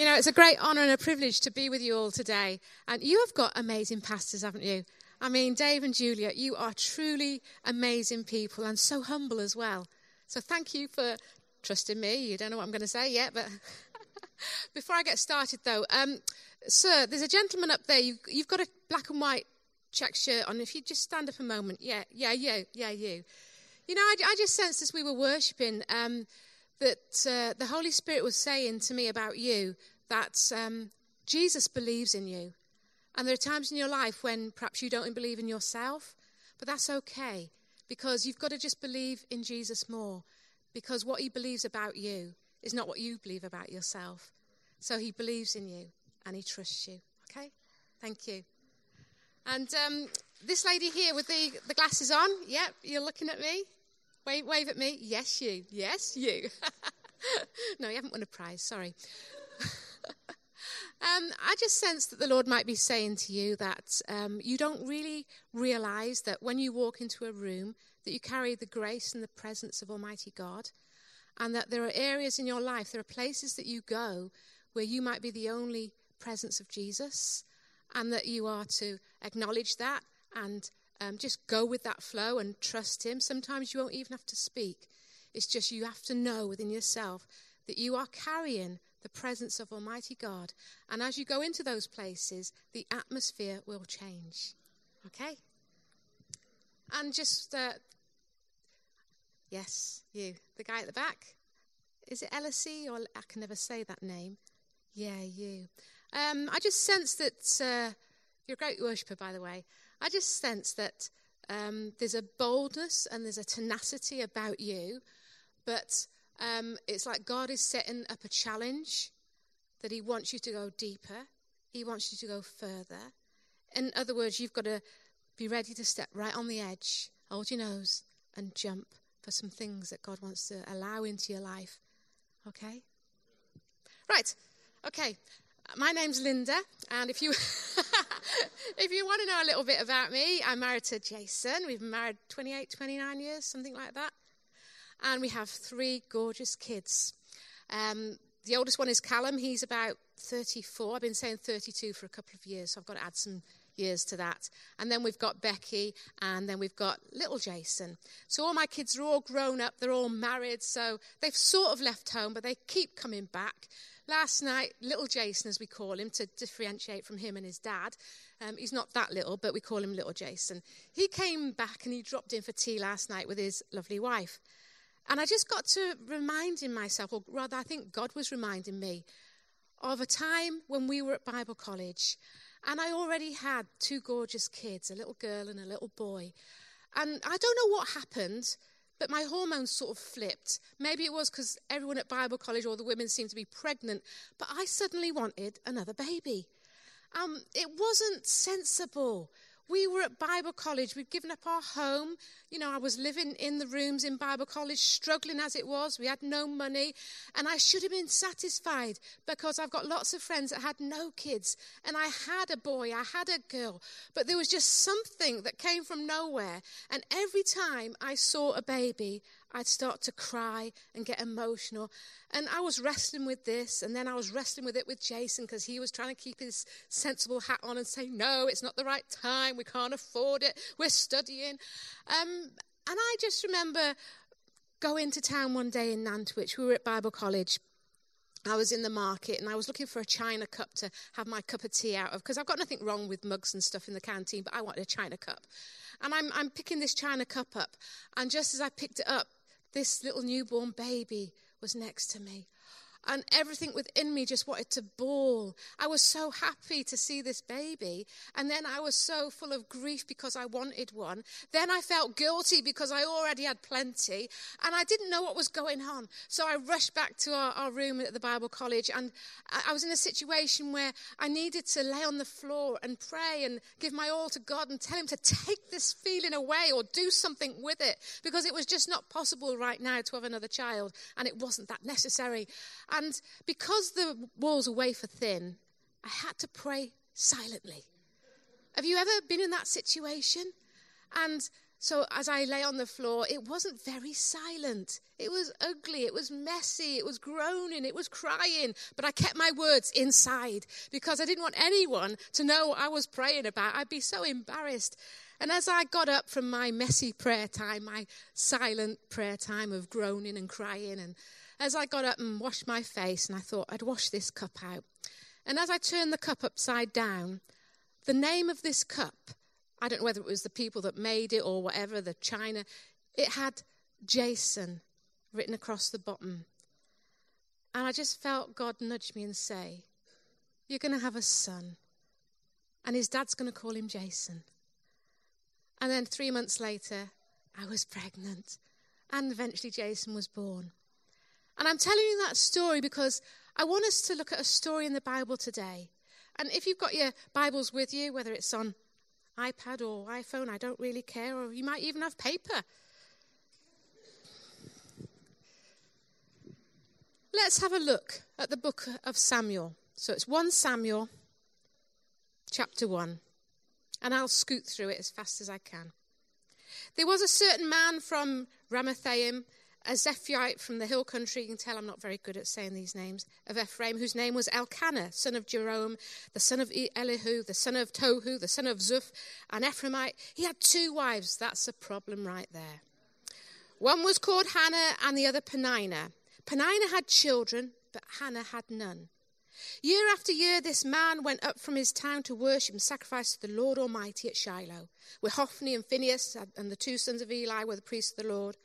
You know, it's a great honor and a privilege to be with you all today. And you have got amazing pastors, haven't you? I mean, Dave and Julia, you are truly amazing people and so humble as well. So thank you for trusting me. You don't know what I'm going to say yet, but before I get started, though, um, sir, there's a gentleman up there. You, you've got a black and white check shirt on. If you just stand up a moment, yeah, yeah, you, yeah, you. You know, I, I just sensed as we were worshiping. Um, that uh, the Holy Spirit was saying to me about you that um, Jesus believes in you. And there are times in your life when perhaps you don't believe in yourself, but that's okay because you've got to just believe in Jesus more because what he believes about you is not what you believe about yourself. So he believes in you and he trusts you. Okay? Thank you. And um, this lady here with the, the glasses on, yep, you're looking at me. Wave, wave at me. Yes, you. Yes, you. no, you haven't won a prize. Sorry. um, I just sense that the Lord might be saying to you that um, you don't really realize that when you walk into a room, that you carry the grace and the presence of Almighty God, and that there are areas in your life, there are places that you go where you might be the only presence of Jesus, and that you are to acknowledge that and um, just go with that flow and trust Him. Sometimes you won't even have to speak. It's just you have to know within yourself that you are carrying the presence of Almighty God. And as you go into those places, the atmosphere will change. Okay? And just, uh, yes, you, the guy at the back. Is it Ellisy? Or I can never say that name. Yeah, you. Um, I just sense that uh, you're a great worshipper, by the way. I just sense that um, there's a boldness and there's a tenacity about you, but um, it's like God is setting up a challenge that He wants you to go deeper, He wants you to go further. In other words, you've got to be ready to step right on the edge, hold your nose, and jump for some things that God wants to allow into your life. Okay? Right. Okay my name's Linda, and if you if you want to know a little bit about me, I'm married to Jason. We've been married 28, 29 years, something like that, and we have three gorgeous kids. Um, the oldest one is Callum. He's about 34. I've been saying 32 for a couple of years, so I've got to add some years to that. And then we've got Becky, and then we've got little Jason. So all my kids are all grown up, they're all married, so they've sort of left home, but they keep coming back. Last night, little Jason, as we call him, to differentiate from him and his dad, um, he's not that little, but we call him little Jason. He came back and he dropped in for tea last night with his lovely wife. And I just got to reminding myself, or rather, I think God was reminding me, of a time when we were at Bible college and I already had two gorgeous kids, a little girl and a little boy. And I don't know what happened, but my hormones sort of flipped. Maybe it was because everyone at Bible college, all the women seemed to be pregnant, but I suddenly wanted another baby. Um, it wasn't sensible. We were at Bible college. We'd given up our home. You know, I was living in the rooms in Bible college, struggling as it was. We had no money. And I should have been satisfied because I've got lots of friends that had no kids. And I had a boy, I had a girl. But there was just something that came from nowhere. And every time I saw a baby, I'd start to cry and get emotional. And I was wrestling with this, and then I was wrestling with it with Jason because he was trying to keep his sensible hat on and say, No, it's not the right time. We can't afford it. We're studying. Um, and I just remember going to town one day in Nantwich. We were at Bible College. I was in the market and I was looking for a china cup to have my cup of tea out of because I've got nothing wrong with mugs and stuff in the canteen, but I wanted a china cup. And I'm, I'm picking this china cup up, and just as I picked it up, this little newborn baby was next to me and everything within me just wanted to bawl. I was so happy to see this baby, and then I was so full of grief because I wanted one. Then I felt guilty because I already had plenty, and I didn't know what was going on. So I rushed back to our, our room at the Bible college, and I was in a situation where I needed to lay on the floor and pray and give my all to God and tell Him to take this feeling away or do something with it because it was just not possible right now to have another child, and it wasn't that necessary. And because the walls were wafer thin, I had to pray silently. Have you ever been in that situation? And So as I lay on the floor, it wasn't very silent. It was ugly, it was messy, it was groaning, it was crying. But I kept my words inside because I didn't want anyone to know what I was praying about. I'd be so embarrassed. And as I got up from my messy prayer time, my silent prayer time of groaning and crying, and as I got up and washed my face, and I thought I'd wash this cup out. And as I turned the cup upside down, the name of this cup, I don't know whether it was the people that made it or whatever, the China, it had Jason written across the bottom. And I just felt God nudge me and say, You're going to have a son. And his dad's going to call him Jason. And then three months later, I was pregnant. And eventually, Jason was born. And I'm telling you that story because I want us to look at a story in the Bible today. And if you've got your Bibles with you, whether it's on iPad or iPhone, I don't really care, or you might even have paper. Let's have a look at the book of Samuel. So it's 1 Samuel, chapter 1 and I'll scoot through it as fast as I can. There was a certain man from Ramathaim, a Zephite from the hill country. You can tell I'm not very good at saying these names of Ephraim, whose name was Elkanah, son of Jerome, the son of Elihu, the son of Tohu, the son of Zuph, an Ephraimite. He had two wives. That's a problem right there. One was called Hannah and the other Peninnah. Peninnah had children, but Hannah had none. Year after year, this man went up from his town to worship and sacrifice to the Lord Almighty at Shiloh, where Hophni and Phinehas and the two sons of Eli were the priests of the Lord.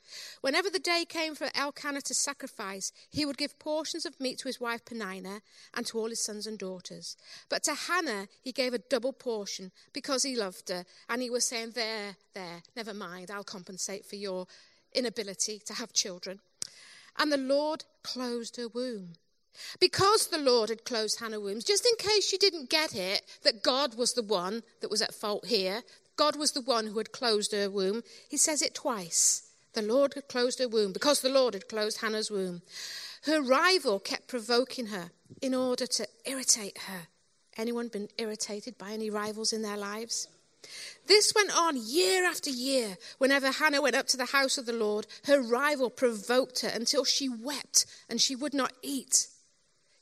Whenever the day came for Elkanah to sacrifice, he would give portions of meat to his wife Peninnah and to all his sons and daughters. But to Hannah he gave a double portion because he loved her, and he was saying, There, there, never mind, I'll compensate for your inability to have children. And the Lord closed her womb. Because the Lord had closed Hannah's womb, just in case you didn't get it, that God was the one that was at fault here, God was the one who had closed her womb, he says it twice. The Lord had closed her womb because the Lord had closed Hannah's womb. Her rival kept provoking her in order to irritate her. Anyone been irritated by any rivals in their lives? This went on year after year. Whenever Hannah went up to the house of the Lord, her rival provoked her until she wept and she would not eat.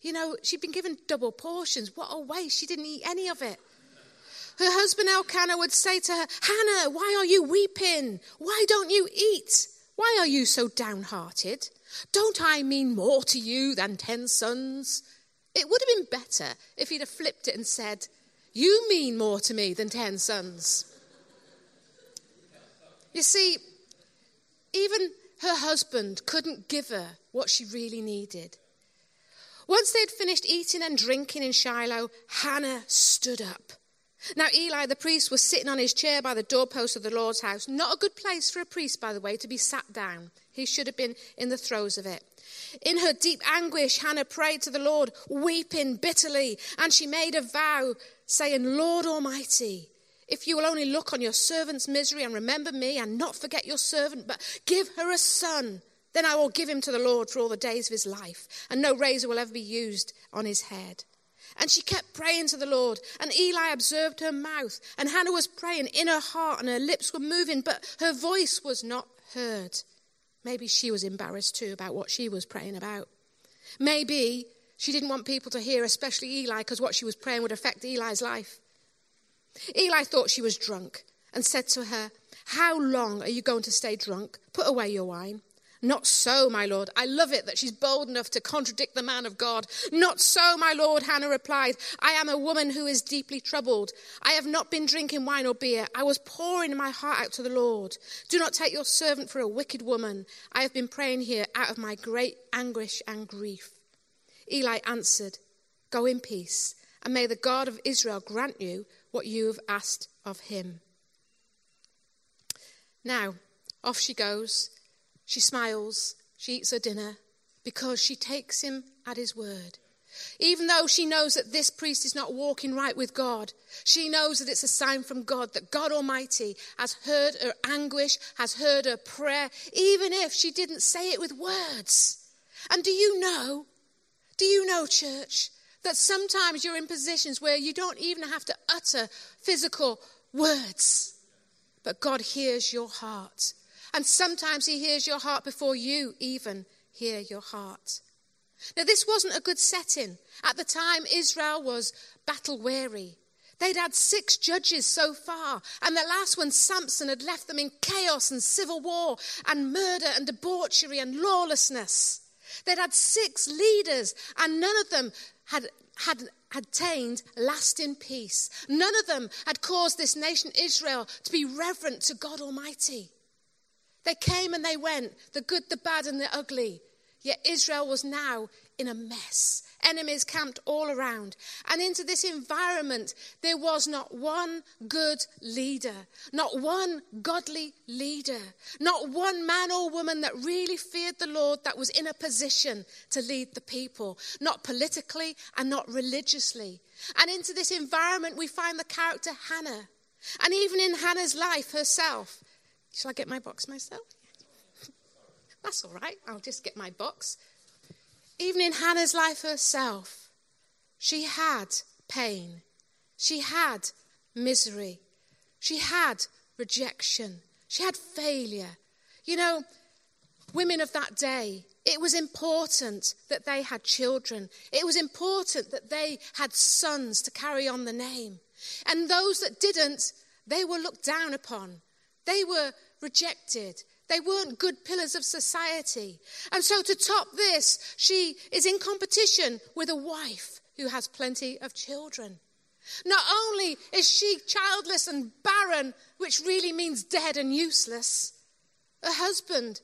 You know, she'd been given double portions. What a waste. She didn't eat any of it. Her husband Elkanah would say to her, Hannah, why are you weeping? Why don't you eat? Why are you so downhearted? Don't I mean more to you than ten sons? It would have been better if he'd have flipped it and said, You mean more to me than ten sons. You see, even her husband couldn't give her what she really needed. Once they had finished eating and drinking in Shiloh, Hannah stood up. Now, Eli the priest was sitting on his chair by the doorpost of the Lord's house. Not a good place for a priest, by the way, to be sat down. He should have been in the throes of it. In her deep anguish, Hannah prayed to the Lord, weeping bitterly, and she made a vow, saying, Lord Almighty, if you will only look on your servant's misery and remember me and not forget your servant, but give her a son then I will give him to the Lord for all the days of his life, and no razor will ever be used on his head. And she kept praying to the Lord, and Eli observed her mouth, and Hannah was praying in her heart, and her lips were moving, but her voice was not heard. Maybe she was embarrassed too about what she was praying about. Maybe she didn't want people to hear, especially Eli, because what she was praying would affect Eli's life. Eli thought she was drunk and said to her, How long are you going to stay drunk? Put away your wine. Not so, my lord. I love it that she's bold enough to contradict the man of God. Not so, my lord, Hannah replied. I am a woman who is deeply troubled. I have not been drinking wine or beer. I was pouring my heart out to the Lord. Do not take your servant for a wicked woman. I have been praying here out of my great anguish and grief. Eli answered, Go in peace, and may the God of Israel grant you what you have asked of him. Now, off she goes she smiles, she eats her dinner, because she takes him at his word. Even though she knows that this priest is not walking right with God, she knows that it's a sign from God that God Almighty has heard her anguish, has heard her prayer, even if she didn't say it with words. And do you know, do you know, church, that sometimes you're in positions where you don't even have to utter physical words? but God hears your heart. And sometimes He hears your heart before you even hear your heart. Now, this wasn't a good setting. At the time, Israel was battle weary. They'd had six judges so far, and the last one, Samson, had left them in chaos and civil war and murder and debauchery and lawlessness. They'd had six leaders, and none of them had, had attained lasting peace. None of them had caused this nation Israel to be reverent to God Almighty. They came and they went, the good, the bad, and the ugly. Yet Israel was now in a mess. Enemies camped all around. And into this environment, there was not one good leader, not one godly leader, not one man or woman that really feared the Lord that was in a position to lead the people, not politically and not religiously. And into this environment, we find the character Hannah. And even in Hannah's life herself, shall I get my box myself? That's all right. I'll just get my box. Even in Hannah's life herself, she had pain. She had misery. She had rejection. She had failure. You know, women of that day, it was important that they had children. It was important that they had sons to carry on the name. And those that didn't, they were looked down upon. They were rejected. They weren't good pillars of society. And so, to top this, she is in competition with a wife who has plenty of children. Not only is she childless and barren, which really means dead and useless, her husband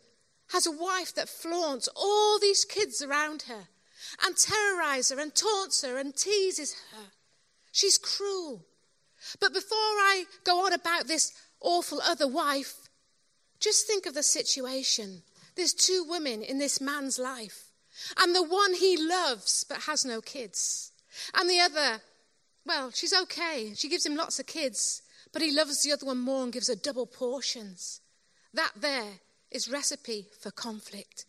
has a wife that flaunts all these kids around her and terrorizes her and taunts her and teases her. She's cruel. But before I go on about this awful other wife, just think of the situation. There's two women in this man's life, and the one he loves but has no kids, and the other, well, she's okay. She gives him lots of kids, but he loves the other one more and gives her double portions. That there is recipe for conflict.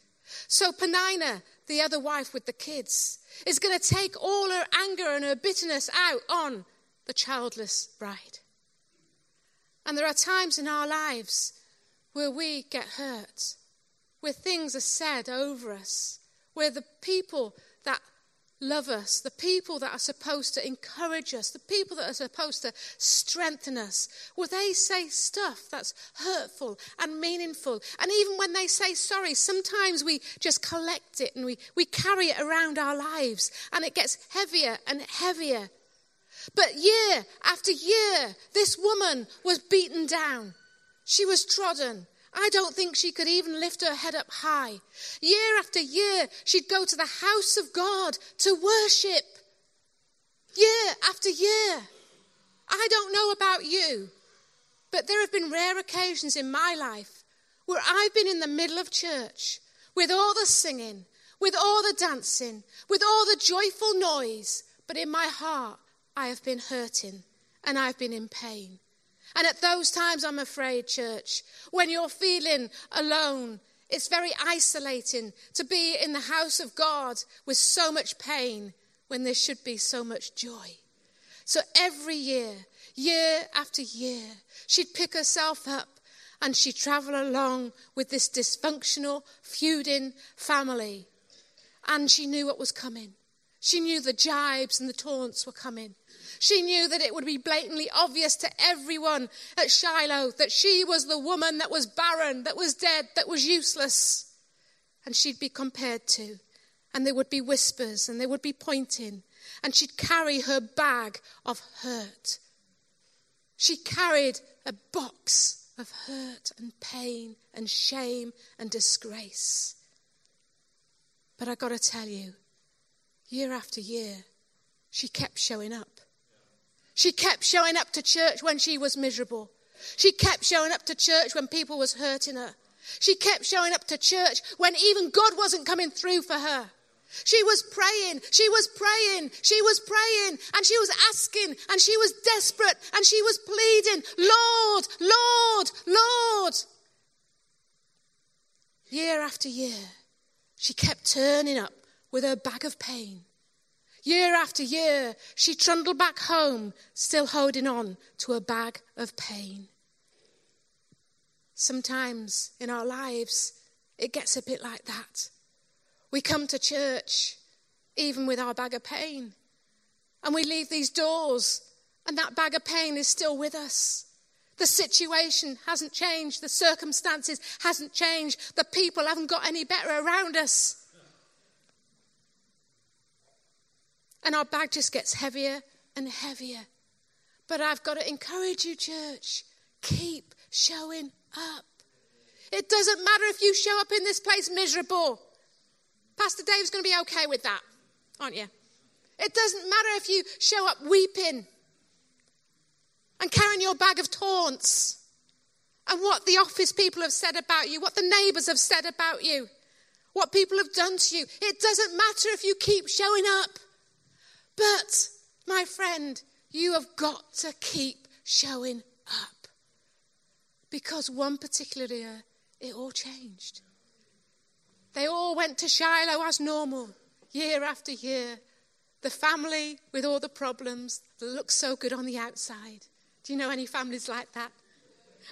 So Peninnah, the other wife with the kids, is going to take all her anger and her bitterness out on the childless bride. And there are times in our lives where we get hurt, where things are said over us, where the people that love us, the people that are supposed to encourage us, the people that are supposed to strengthen us, where they say stuff that's hurtful and meaningful. And even when they say sorry, sometimes we just collect it and we, we carry it around our lives and it gets heavier and heavier. But year after year, this woman was beaten down. She was trodden. I don't think she could even lift her head up high. Year after year, she'd go to the house of God to worship. Year after year. I don't know about you, but there have been rare occasions in my life where I've been in the middle of church with all the singing, with all the dancing, with all the joyful noise, but in my heart, I have been hurting and I've been in pain. And at those times, I'm afraid, church, when you're feeling alone, it's very isolating to be in the house of God with so much pain when there should be so much joy. So every year, year after year, she'd pick herself up and she'd travel along with this dysfunctional, feuding family. And she knew what was coming. She knew the jibes and the taunts were coming. She knew that it would be blatantly obvious to everyone at Shiloh that she was the woman that was barren, that was dead, that was useless. And she'd be compared to. And there would be whispers and there would be pointing. And she'd carry her bag of hurt. She carried a box of hurt and pain and shame and disgrace. But I got to tell you, year after year, she kept showing up. She kept showing up to church when she was miserable. She kept showing up to church when people was hurting her. She kept showing up to church when even God wasn't coming through for her. She was praying, she was praying, she was praying, and she was asking, and she was desperate, and she was pleading, Lord, Lord, Lord. Year after year, she kept turning up with her bag of pain. Year after year, she trundled back home, still holding on to a bag of pain. Sometimes in our lives, it gets a bit like that. We come to church even with our bag of pain, and we leave these doors, and that bag of pain is still with us. The situation hasn't changed, the circumstances hasn't changed, the people haven't got any better around us. And our bag just gets heavier and heavier. But I've got to encourage you, church, keep showing up. It doesn't matter if you show up in this place miserable. Pastor Dave's going to be okay with that, aren't you? It doesn't matter if you show up weeping and carrying your bag of taunts and what the office people have said about you, what the neighbours have said about you, what people have done to you. It doesn't matter if you keep showing up. But, my friend, you have got to keep showing up. Because one particular year, it all changed. They all went to Shiloh as normal, year after year. The family with all the problems that look so good on the outside. Do you know any families like that?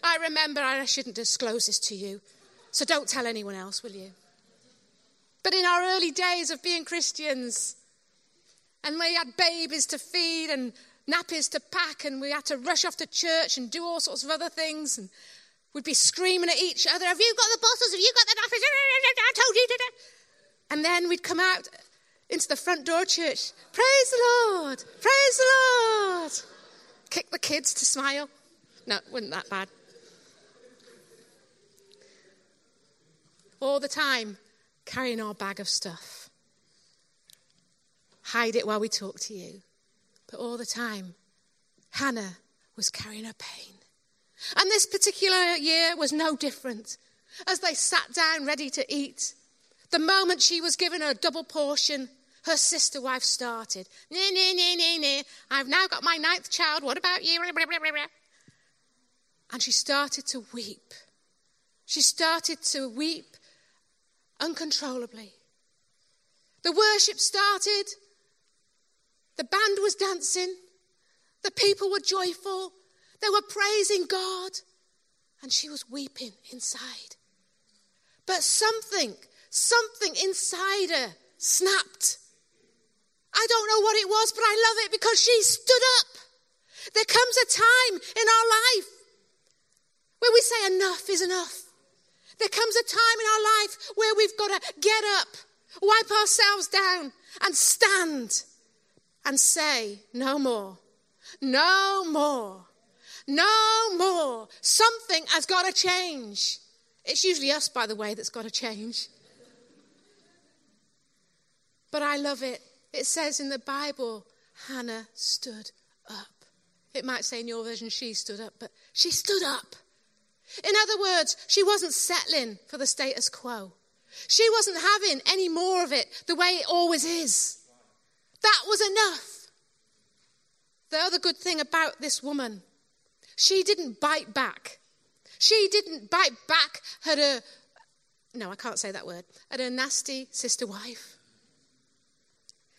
I remember, I shouldn't disclose this to you, so don't tell anyone else, will you? But in our early days of being Christians, and we had babies to feed and nappies to pack, and we had to rush off to church and do all sorts of other things. And we'd be screaming at each other, Have you got the bottles? Have you got the nappies? I told you to. And then we'd come out into the front door church. Praise the Lord! Praise the Lord! Kick the kids to smile. No, it wasn't that bad. All the time, carrying our bag of stuff. Hide it while we talk to you. But all the time, Hannah was carrying her pain. And this particular year was no different. As they sat down ready to eat, the moment she was given a double portion, her sister wife started. Nee, nee, nee, nee, nee. I've now got my ninth child. What about you? And she started to weep. She started to weep uncontrollably. The worship started. The band was dancing. The people were joyful. They were praising God. And she was weeping inside. But something, something inside her snapped. I don't know what it was, but I love it because she stood up. There comes a time in our life where we say enough is enough. There comes a time in our life where we've got to get up, wipe ourselves down, and stand and say, No more, no more, no more. Something has got to change. It's usually us, by the way, that's got to change. But I love it it says in the Bible, Hannah stood up. It might say in your version, she stood up, but she stood up. In other words, she wasn't settling for the status quo. She wasn't having any more of it the way it always is. That was enough. The other good thing about this woman, she didn't bite back. She didn't bite back at her, no, I can't say that word, at her nasty sister wife.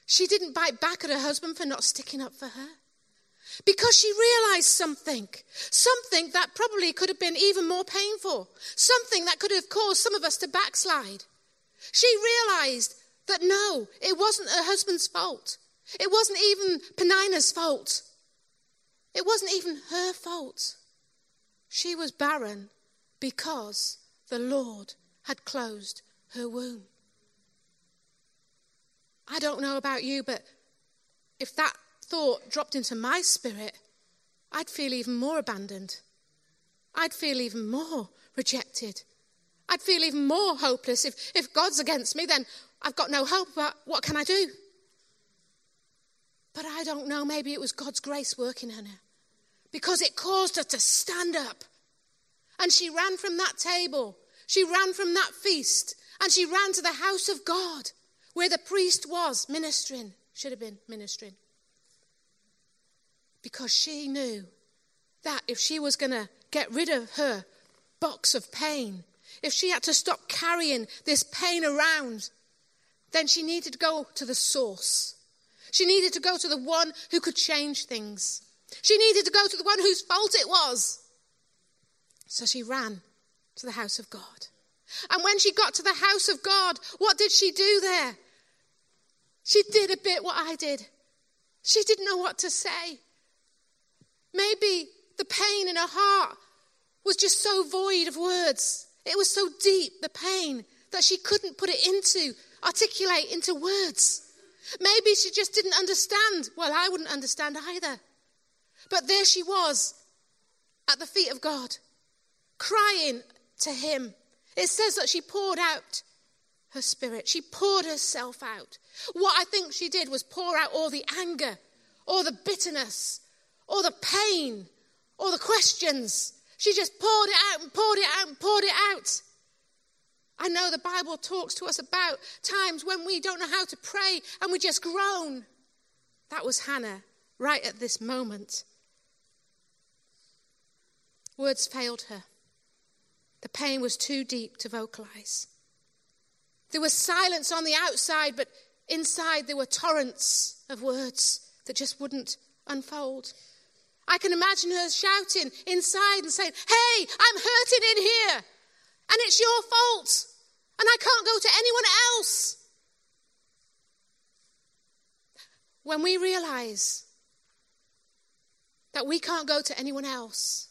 She didn't bite back at her husband for not sticking up for her. Because she realized something, something that probably could have been even more painful, something that could have caused some of us to backslide. She realized that no, it wasn't her husband's fault. It wasn't even Peninnah's fault. It wasn't even her fault. She was barren because the Lord had closed her womb. I don't know about you, but if that thought dropped into my spirit, I'd feel even more abandoned. I'd feel even more rejected. I'd feel even more hopeless. If, if God's against me, then I've got no hope. But what can I do? But I don't know. Maybe it was God's grace working in her because it caused her to stand up. And she ran from that table, she ran from that feast, and she ran to the house of God where the priest was ministering, should have been ministering. Because she knew that if she was going to get rid of her box of pain, if she had to stop carrying this pain around, then she needed to go to the source. She needed to go to the one who could change things. She needed to go to the one whose fault it was. So she ran to the house of God. And when she got to the house of God, what did she do there? She did a bit what I did. She didn't know what to say. Maybe the pain in her heart was just so void of words. It was so deep, the pain, that she couldn't put it into, articulate into words. Maybe she just didn't understand. Well, I wouldn't understand either. But there she was at the feet of God, crying to Him. It says that she poured out her spirit, she poured herself out. What I think she did was pour out all the anger, all the bitterness, all the pain, all the questions. She just poured it out and poured it out and poured it out. I know the Bible talks to us about times when we don't know how to pray and we just groan. That was Hannah right at this moment. Words failed her. The pain was too deep to vocalize. There was silence on the outside, but inside there were torrents of words that just wouldn't unfold. I can imagine her shouting inside and saying, Hey, I'm hurting in here, and it's your fault, and I can't go to anyone else. When we realize that we can't go to anyone else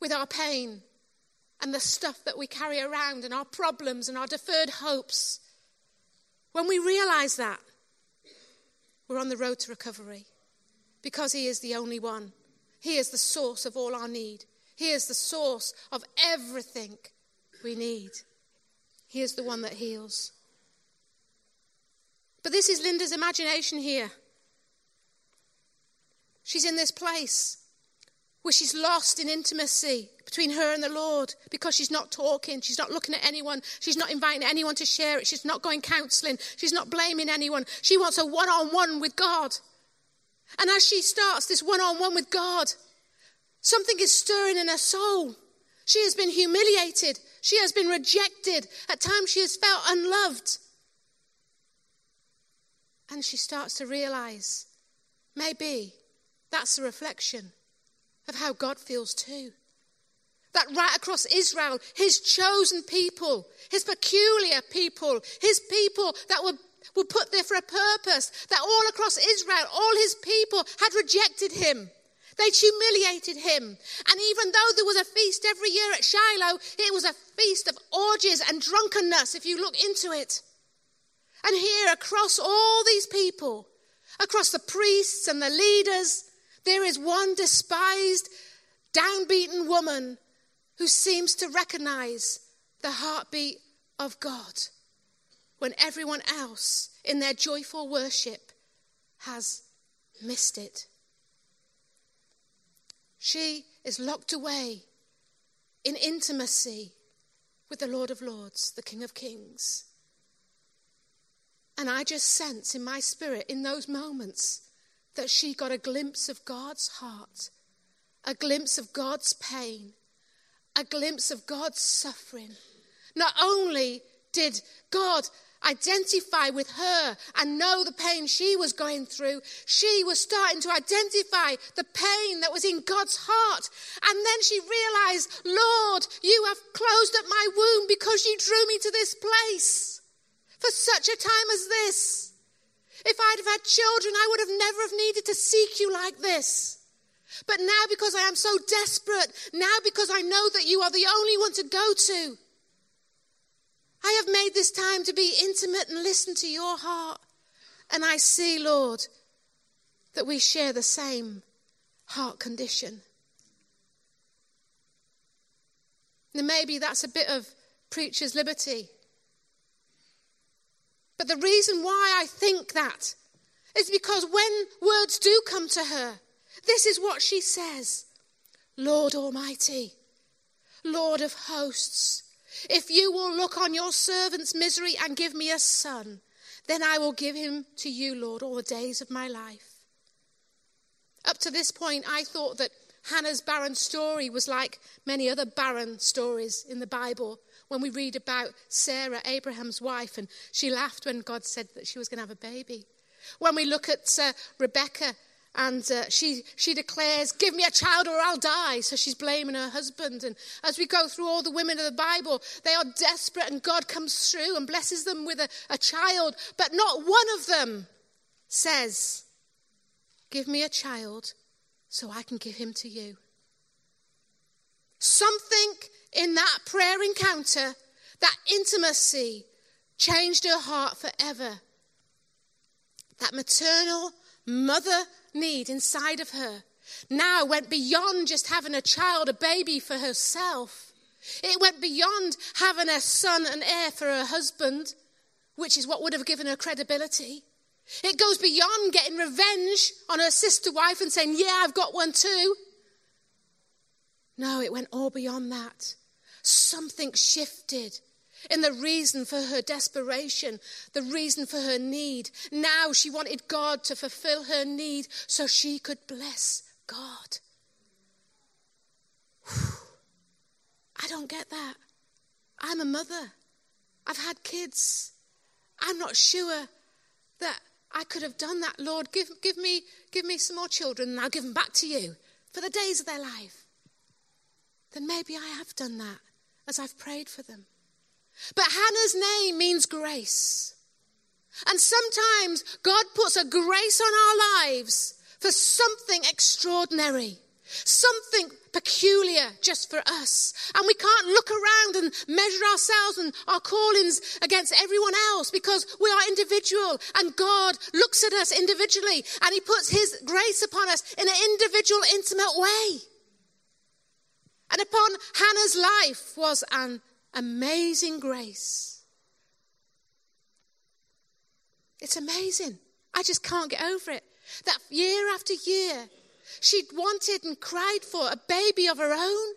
with our pain, and the stuff that we carry around and our problems and our deferred hopes, when we realize that, we're on the road to recovery because He is the only one. He is the source of all our need, He is the source of everything we need. He is the one that heals. But this is Linda's imagination here. She's in this place where she's lost in intimacy between her and the Lord because she's not talking, she's not looking at anyone, she's not inviting anyone to share it, she's not going counseling, she's not blaming anyone. She wants a one on one with God. And as she starts this one on one with God, something is stirring in her soul. She has been humiliated, she has been rejected, at times she has felt unloved. And she starts to realize maybe that's a reflection of how God feels too. That right across Israel, his chosen people, his peculiar people, his people that were, were put there for a purpose, that all across Israel, all his people had rejected him. They'd humiliated him. And even though there was a feast every year at Shiloh, it was a feast of orgies and drunkenness, if you look into it. And here, across all these people, across the priests and the leaders, there is one despised, downbeaten woman who seems to recognize the heartbeat of God when everyone else in their joyful worship has missed it. She is locked away in intimacy with the Lord of Lords, the King of Kings. And I just sense in my spirit in those moments that she got a glimpse of God's heart, a glimpse of God's pain, a glimpse of God's suffering. Not only did God identify with her and know the pain she was going through, she was starting to identify the pain that was in God's heart. And then she realized, Lord, you have closed up my womb because you drew me to this place for such a time as this. If I'd have had children, I would have never have needed to seek you like this. But now, because I am so desperate, now because I know that you are the only one to go to, I have made this time to be intimate and listen to your heart. And I see, Lord, that we share the same heart condition. Now, maybe that's a bit of preacher's liberty. But the reason why I think that is because when words do come to her, this is what she says Lord Almighty, Lord of hosts, if you will look on your servant's misery and give me a son, then I will give him to you, Lord, all the days of my life. Up to this point, I thought that Hannah's barren story was like many other barren stories in the Bible when we read about Sarah, Abraham's wife, and she laughed when God said that she was going to have a baby. When we look at uh, Rebecca And uh, she, she declares, Give me a child or I'll die. So she's blaming her husband. And as we go through all the women of the Bible, they are desperate, and God comes through and blesses them with a, a child. But not one of them says, Give me a child so I can give him to you. Something in that prayer encounter, that intimacy, changed her heart forever. That maternal mother need inside of her now went beyond just having a child, a baby for herself. It went beyond having a son and heir for her husband, which is what would have given her credibility. It goes beyond getting revenge on her sister wife and saying, Yeah, I've got one too. No, it went all beyond that. Something shifted in the reason for her desperation, the reason for her need. Now she wanted God to fulfill her need so she could bless God. I don't get that. I'm a mother. I've had kids. I'm not sure that I could have done that. Lord, give, give, me, give me some more children and I'll give them back to you for the days of their life. Then maybe I have done that as I've prayed for them. But Hannah's name means grace. And sometimes God puts a grace on our lives for something extraordinary, something peculiar just for us. And we can't look around and measure ourselves and our callings against everyone else because we are individual and God looks at us individually and He puts His grace upon us in an individual, intimate way. And upon Hannah's life was an amazing grace. It's amazing. I just can't get over it. That year after year, she'd wanted and cried for a baby of her own.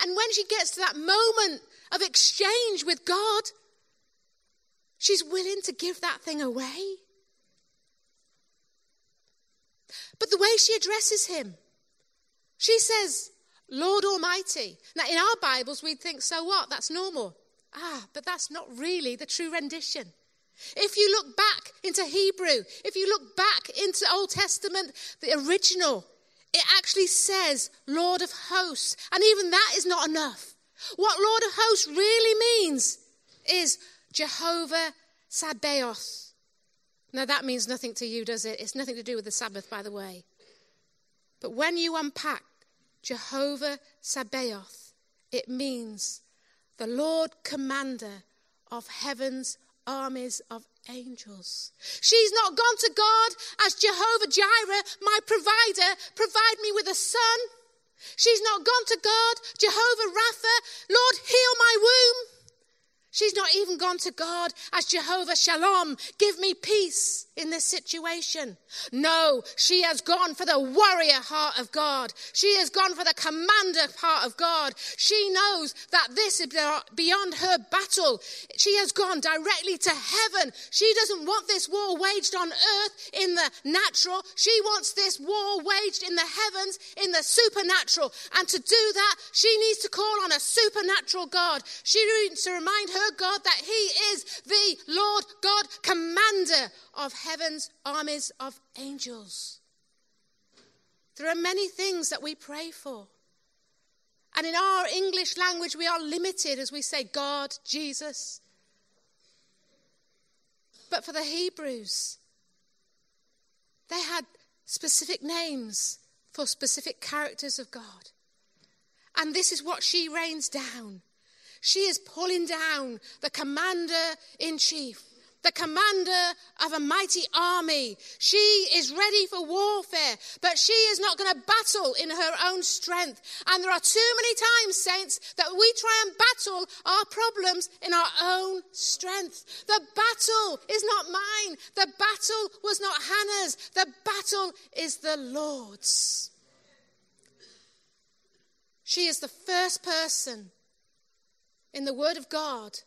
And when she gets to that moment of exchange with God, she's willing to give that thing away. But the way she addresses him, she says, Lord Almighty. Now, in our Bibles, we'd think, so what? That's normal. Ah, but that's not really the true rendition. If you look back into Hebrew, if you look back into Old Testament, the original, it actually says Lord of hosts. And even that is not enough. What Lord of hosts really means is Jehovah Sabaoth. Now, that means nothing to you, does it? It's nothing to do with the Sabbath, by the way. But when you unpack Jehovah Sabaoth. It means the Lord commander of heaven's armies of angels. She's not gone to God as Jehovah Jireh, my provider, provide me with a son. She's not gone to God, Jehovah Rapha, Lord, heal my womb. She's not even gone to God as Jehovah Shalom, give me peace in this situation. No, she has gone for the warrior heart of God. She has gone for the commander heart of God. She knows that this is beyond her battle. She has gone directly to heaven. She doesn't want this war waged on earth in the natural. She wants this war waged in the heavens in the supernatural. And to do that, she needs to call on a supernatural God. She needs to remind her God that He is the Lord God, commander of heaven's armies of angels. There are many things that we pray for. And in our English language, we are limited as we say God, Jesus. But for the Hebrews, they had specific names for specific characters of God. And this is what she rains down she is pulling down the commander in chief, the commander of a mighty army. She is ready for warfare, but she is not going to battle in her own strength. And there are too many times, saints, that we try and battle our problems in our own strength. The battle is not mine. The battle was not Hannah's. The battle is the Lord's. She is the first person in the Word of God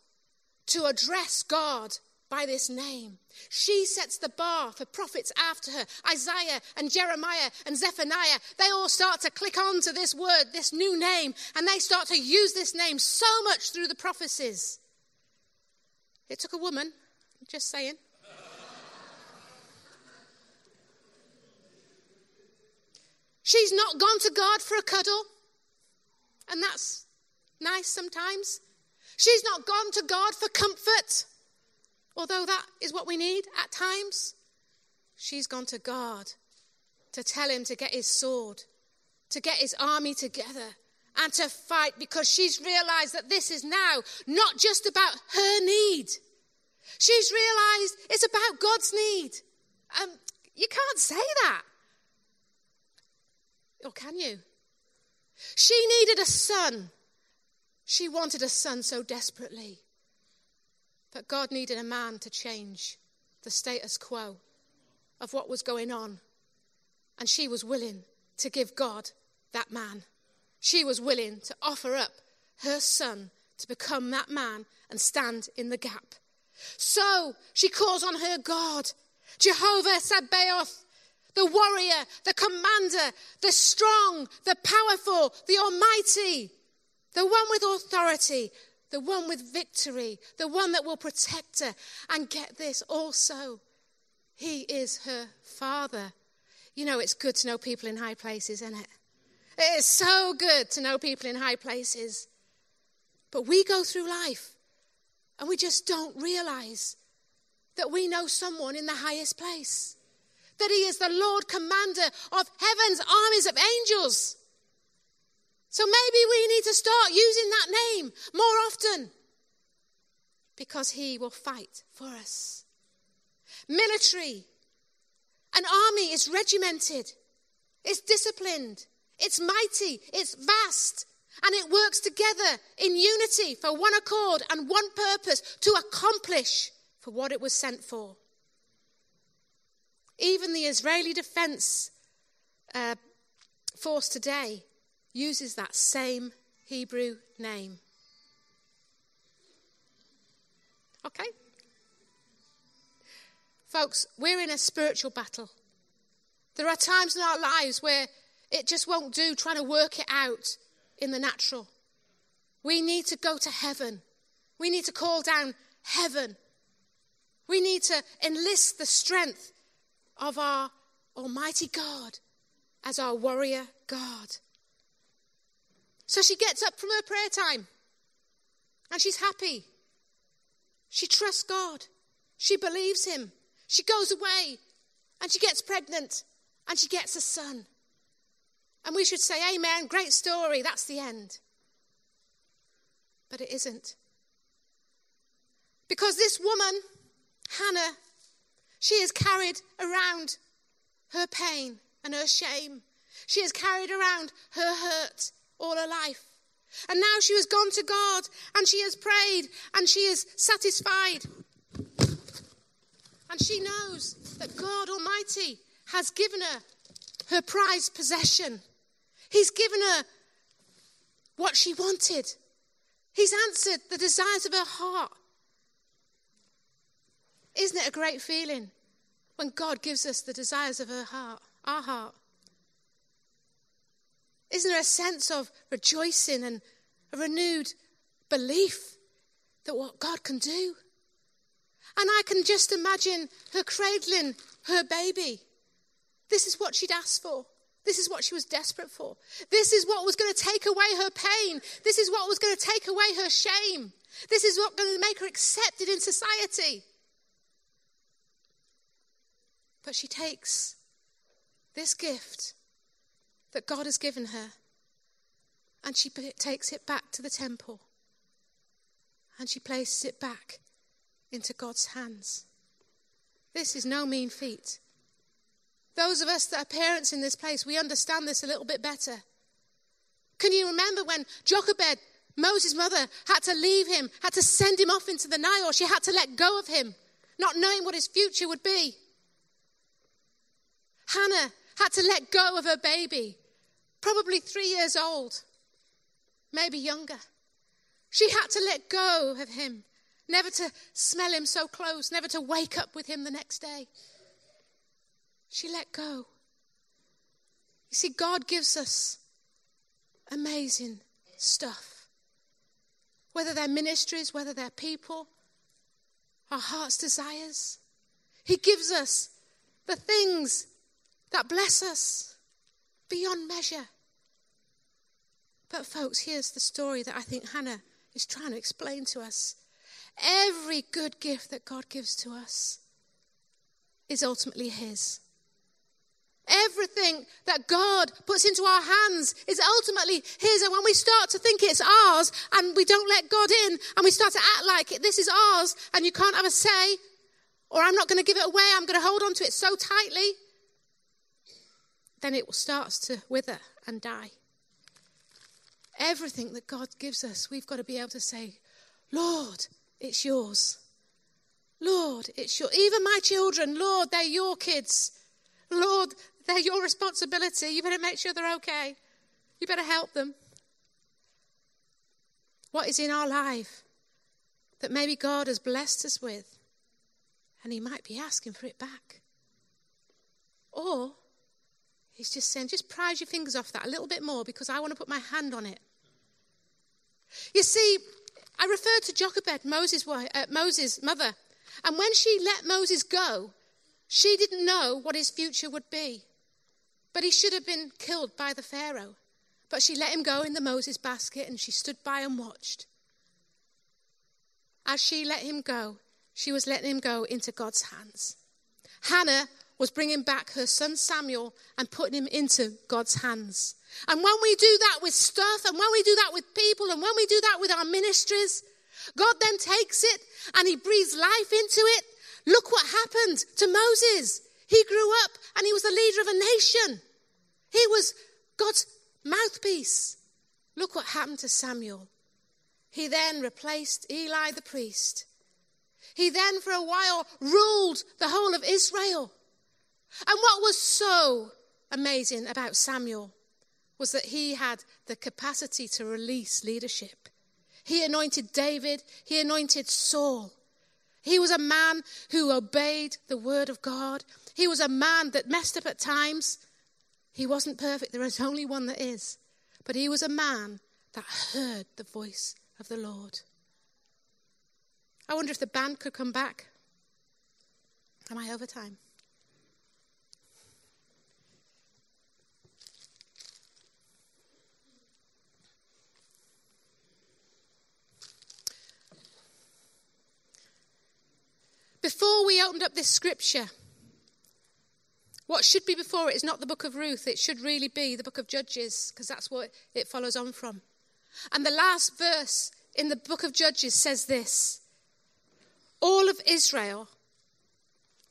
to address God by this name. She sets the bar for prophets after her. Isaiah and Jeremiah and Zephaniah, they all start to click on to this word, this new name, and they start to use this name so much through the prophecies. It took a woman, just saying. She's not gone to God for a cuddle. And that's nice sometimes. She's not gone to God for comfort, although that is what we need at times. She's gone to God to tell him to get his sword, to get his army together, and to fight because she's realized that this is now not just about her need. She's realized it's about God's need. Um, you can't say that. Or can you? She needed a son. She wanted a son so desperately. But God needed a man to change the status quo of what was going on. And she was willing to give God that man. She was willing to offer up her son to become that man and stand in the gap. So she calls on her God, Jehovah Sabaoth, the warrior, the commander, the strong, the powerful, the almighty, the one with authority, the one with victory, the one that will protect her. And get this also, he is her father. You know, it's good to know people in high places, isn't it? It is so good to know people in high places. But we go through life and we just don't realize that we know someone in the highest place, that he is the Lord commander of heaven's armies of angels. So maybe we need to start using that name more often because he will fight for us. Military. An army is regimented, it's disciplined, it's mighty, it's vast, and it works together in unity for one accord and one purpose to accomplish for what it was sent for. Even the Israeli Defense uh, Force today uses that same Hebrew name. Okay? Folks, we're in a spiritual battle. There are times in our lives where it just won't do trying to work it out in the natural. We need to go to heaven. We need to call down heaven. We need to enlist the strength of our Almighty God as our warrior God. So she gets up from her prayer time and she's happy. She trusts God. She believes Him. She goes away and she gets pregnant and she gets a son. And we should say, Amen, great story, that's the end. But it isn't. Because this woman, Hannah, she has carried around her pain and her shame. She has carried around her hurt all her life. And now she has gone to God and she has prayed and she is satisfied. And she knows that God Almighty has given her her prized possession. He's given her what she wanted. He's answered the desires of her heart. Isn't it a great feeling when God gives us the desires of her heart, our heart? Isn't there a sense of rejoicing and a renewed belief that what God can do? And I can just imagine her cradling her baby. This is what she'd asked for. This is what she was desperate for. This is what was going to take away her pain. This is what was going to take away her shame. This is what was going to make her accepted in society. But she takes this gift that God has given her and she takes it back to the temple and she places it back into God's hands. This is no mean feat. Those of us that are parents in this place, we understand this a little bit better. Can you remember when Jochebed, Moses' mother, had to leave him, had to send him off into the Nile? She had to let go of him, not knowing what his future would be. Hannah had to let go of her baby, probably three years old, maybe younger. She had to let go of him never to smell him so close, never to wake up with him the next day. She let go. You see, God gives us amazing stuff. Whether they're ministries, whether they're people, our heart's desires. He gives us the things that bless us. beyond measure. But, folks, here's the story that I think Hannah is trying to explain to us. Every good gift that God gives to us is ultimately His. Everything that God puts into our hands is ultimately His. And when we start to think it's ours and we don't let God in and we start to act like this is ours and you can't have a say, or I'm not going to give it away, I'm going to hold on to it so tightly, then it starts to wither and die. Everything that God gives us, we've got to be able to say, Lord, it's yours. Lord, it's your even my children, Lord, they're your kids. Lord, they're your responsibility. You better make sure they're okay. You better help them. What is in our life that maybe God has blessed us with, and He might be asking for it back? Or He's just saying, just prise your fingers off that a little bit more because I want to put my hand on it. You see, I referred to Jochebed, Moses' wife, uh, Moses' mother, and when she let Moses go, she didn't know what his future would be. But he should have been killed by the Pharaoh. But she let him go in the Moses basket and she stood by and watched. As she let him go, she was letting him go into God's hands. Hannah was bringing back her son Samuel and putting him into God's hands. And when we do that with stuff, and when we do that with people, and when we do that with our ministries, God then takes it and he breathes life into it. Look what happened to Moses. He grew up and he was the leader of a nation. He was God's mouthpiece. Look what happened to Samuel. He then replaced Eli the priest. He then, for a while, ruled the whole of Israel. And what was so amazing about Samuel was that he had the capacity to release leadership. He anointed David, he anointed Saul. He was a man who obeyed the word of God. He was a man that messed up at times. He wasn't perfect, there is only one that is. But he was a man that heard the voice of the Lord. I wonder if the band could come back. Am I over time? Before we opened up this scripture, what should be before it is not the book of Ruth, it should really be the book of Judges, because that's what it follows on from. And the last verse in the book of Judges says this All of Israel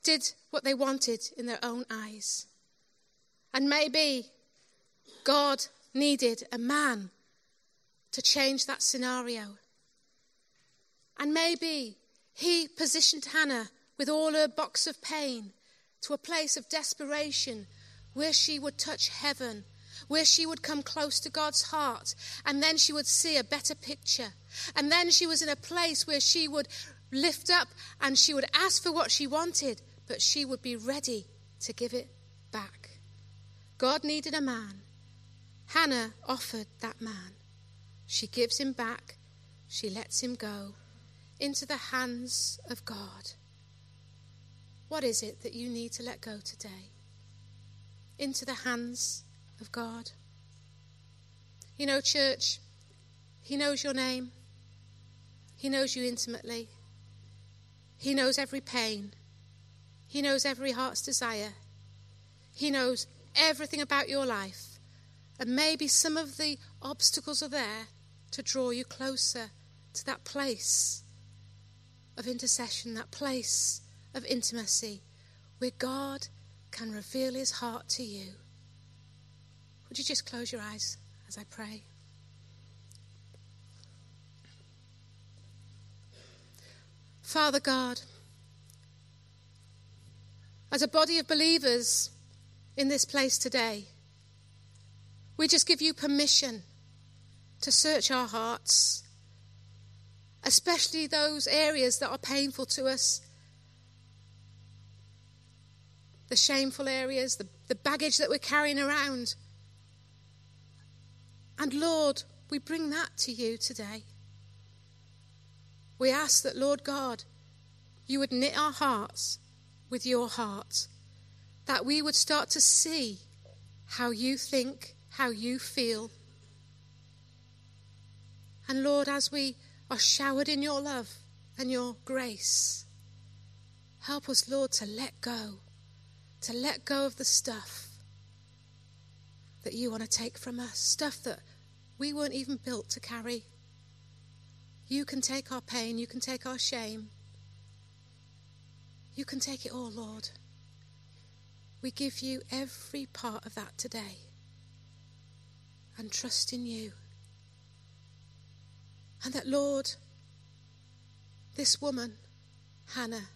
did what they wanted in their own eyes. And maybe God needed a man to change that scenario. And maybe he positioned Hannah with all her box of pain to a place of desperation where she would touch heaven, where she would come close to God's heart, and then she would see a better picture. And then she was in a place where she would lift up and she would ask for what she wanted, but she would be ready to give it back. God needed a man. Hannah offered that man. She gives him back, she lets him go into the hands of God. What is it that you need to let go today? Into the hands of God. You know, church, He knows your name, He knows you intimately, He knows every pain, He knows every heart's desire, He knows everything about your life. And maybe some of the obstacles are there to draw you closer to that place of intercession, that place of intimacy where God can reveal his heart to you. Would you just close your eyes as I pray? Father God, as a body of believers in this place today, we just give you permission to search our hearts especially those areas that are painful to us the shameful areas, the, the baggage that we're carrying around. And Lord, we bring that to you today. We ask that, Lord God, you would knit our hearts with your heart, that we would start to see how you think, how you feel. And Lord, as we are showered in your love and your grace, help us, Lord, to let go, to let go of the stuff that you want to take from us, stuff that we weren't even built to carry. You can take our pain, you can take our shame. You can take it all, Lord. We give you every part of that today and trust in you. And that, Lord, this woman, Hannah,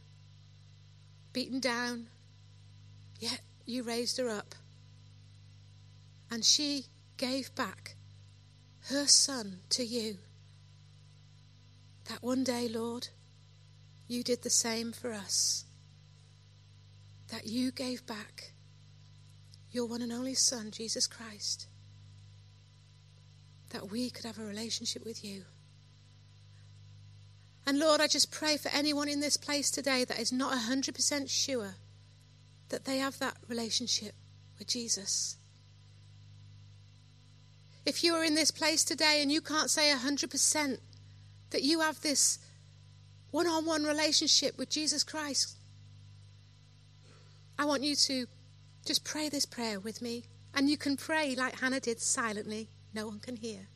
beaten down, yet you raised her up. And she gave back her son to you. That one day, Lord, you did the same for us. That you gave back your one and only Son, Jesus Christ, that we could have a relationship with you. And Lord, I just pray for anyone in this place today that is not 100% sure that they have that relationship with Jesus. If you are in this place today and you can't say 100% that you have this one on one relationship with Jesus Christ, I want you to just pray this prayer with me. And you can pray like Hannah did silently, no one can hear.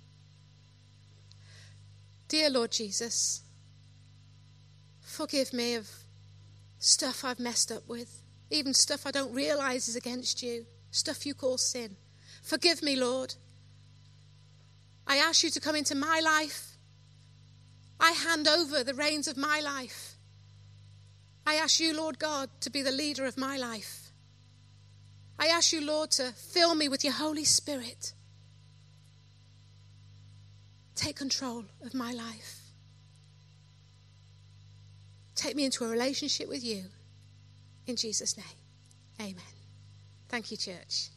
Dear Lord Jesus, forgive me of stuff I've messed up with, even stuff I don't realize is against you, stuff you call sin. Forgive me, Lord. I ask you to come into my life. I hand over the reins of my life. I ask you, Lord God, to be the leader of my life. I ask you, Lord, to fill me with your Holy Spirit. Take control of my life. Take me into a relationship with you. In Jesus' name, amen. Thank you, church.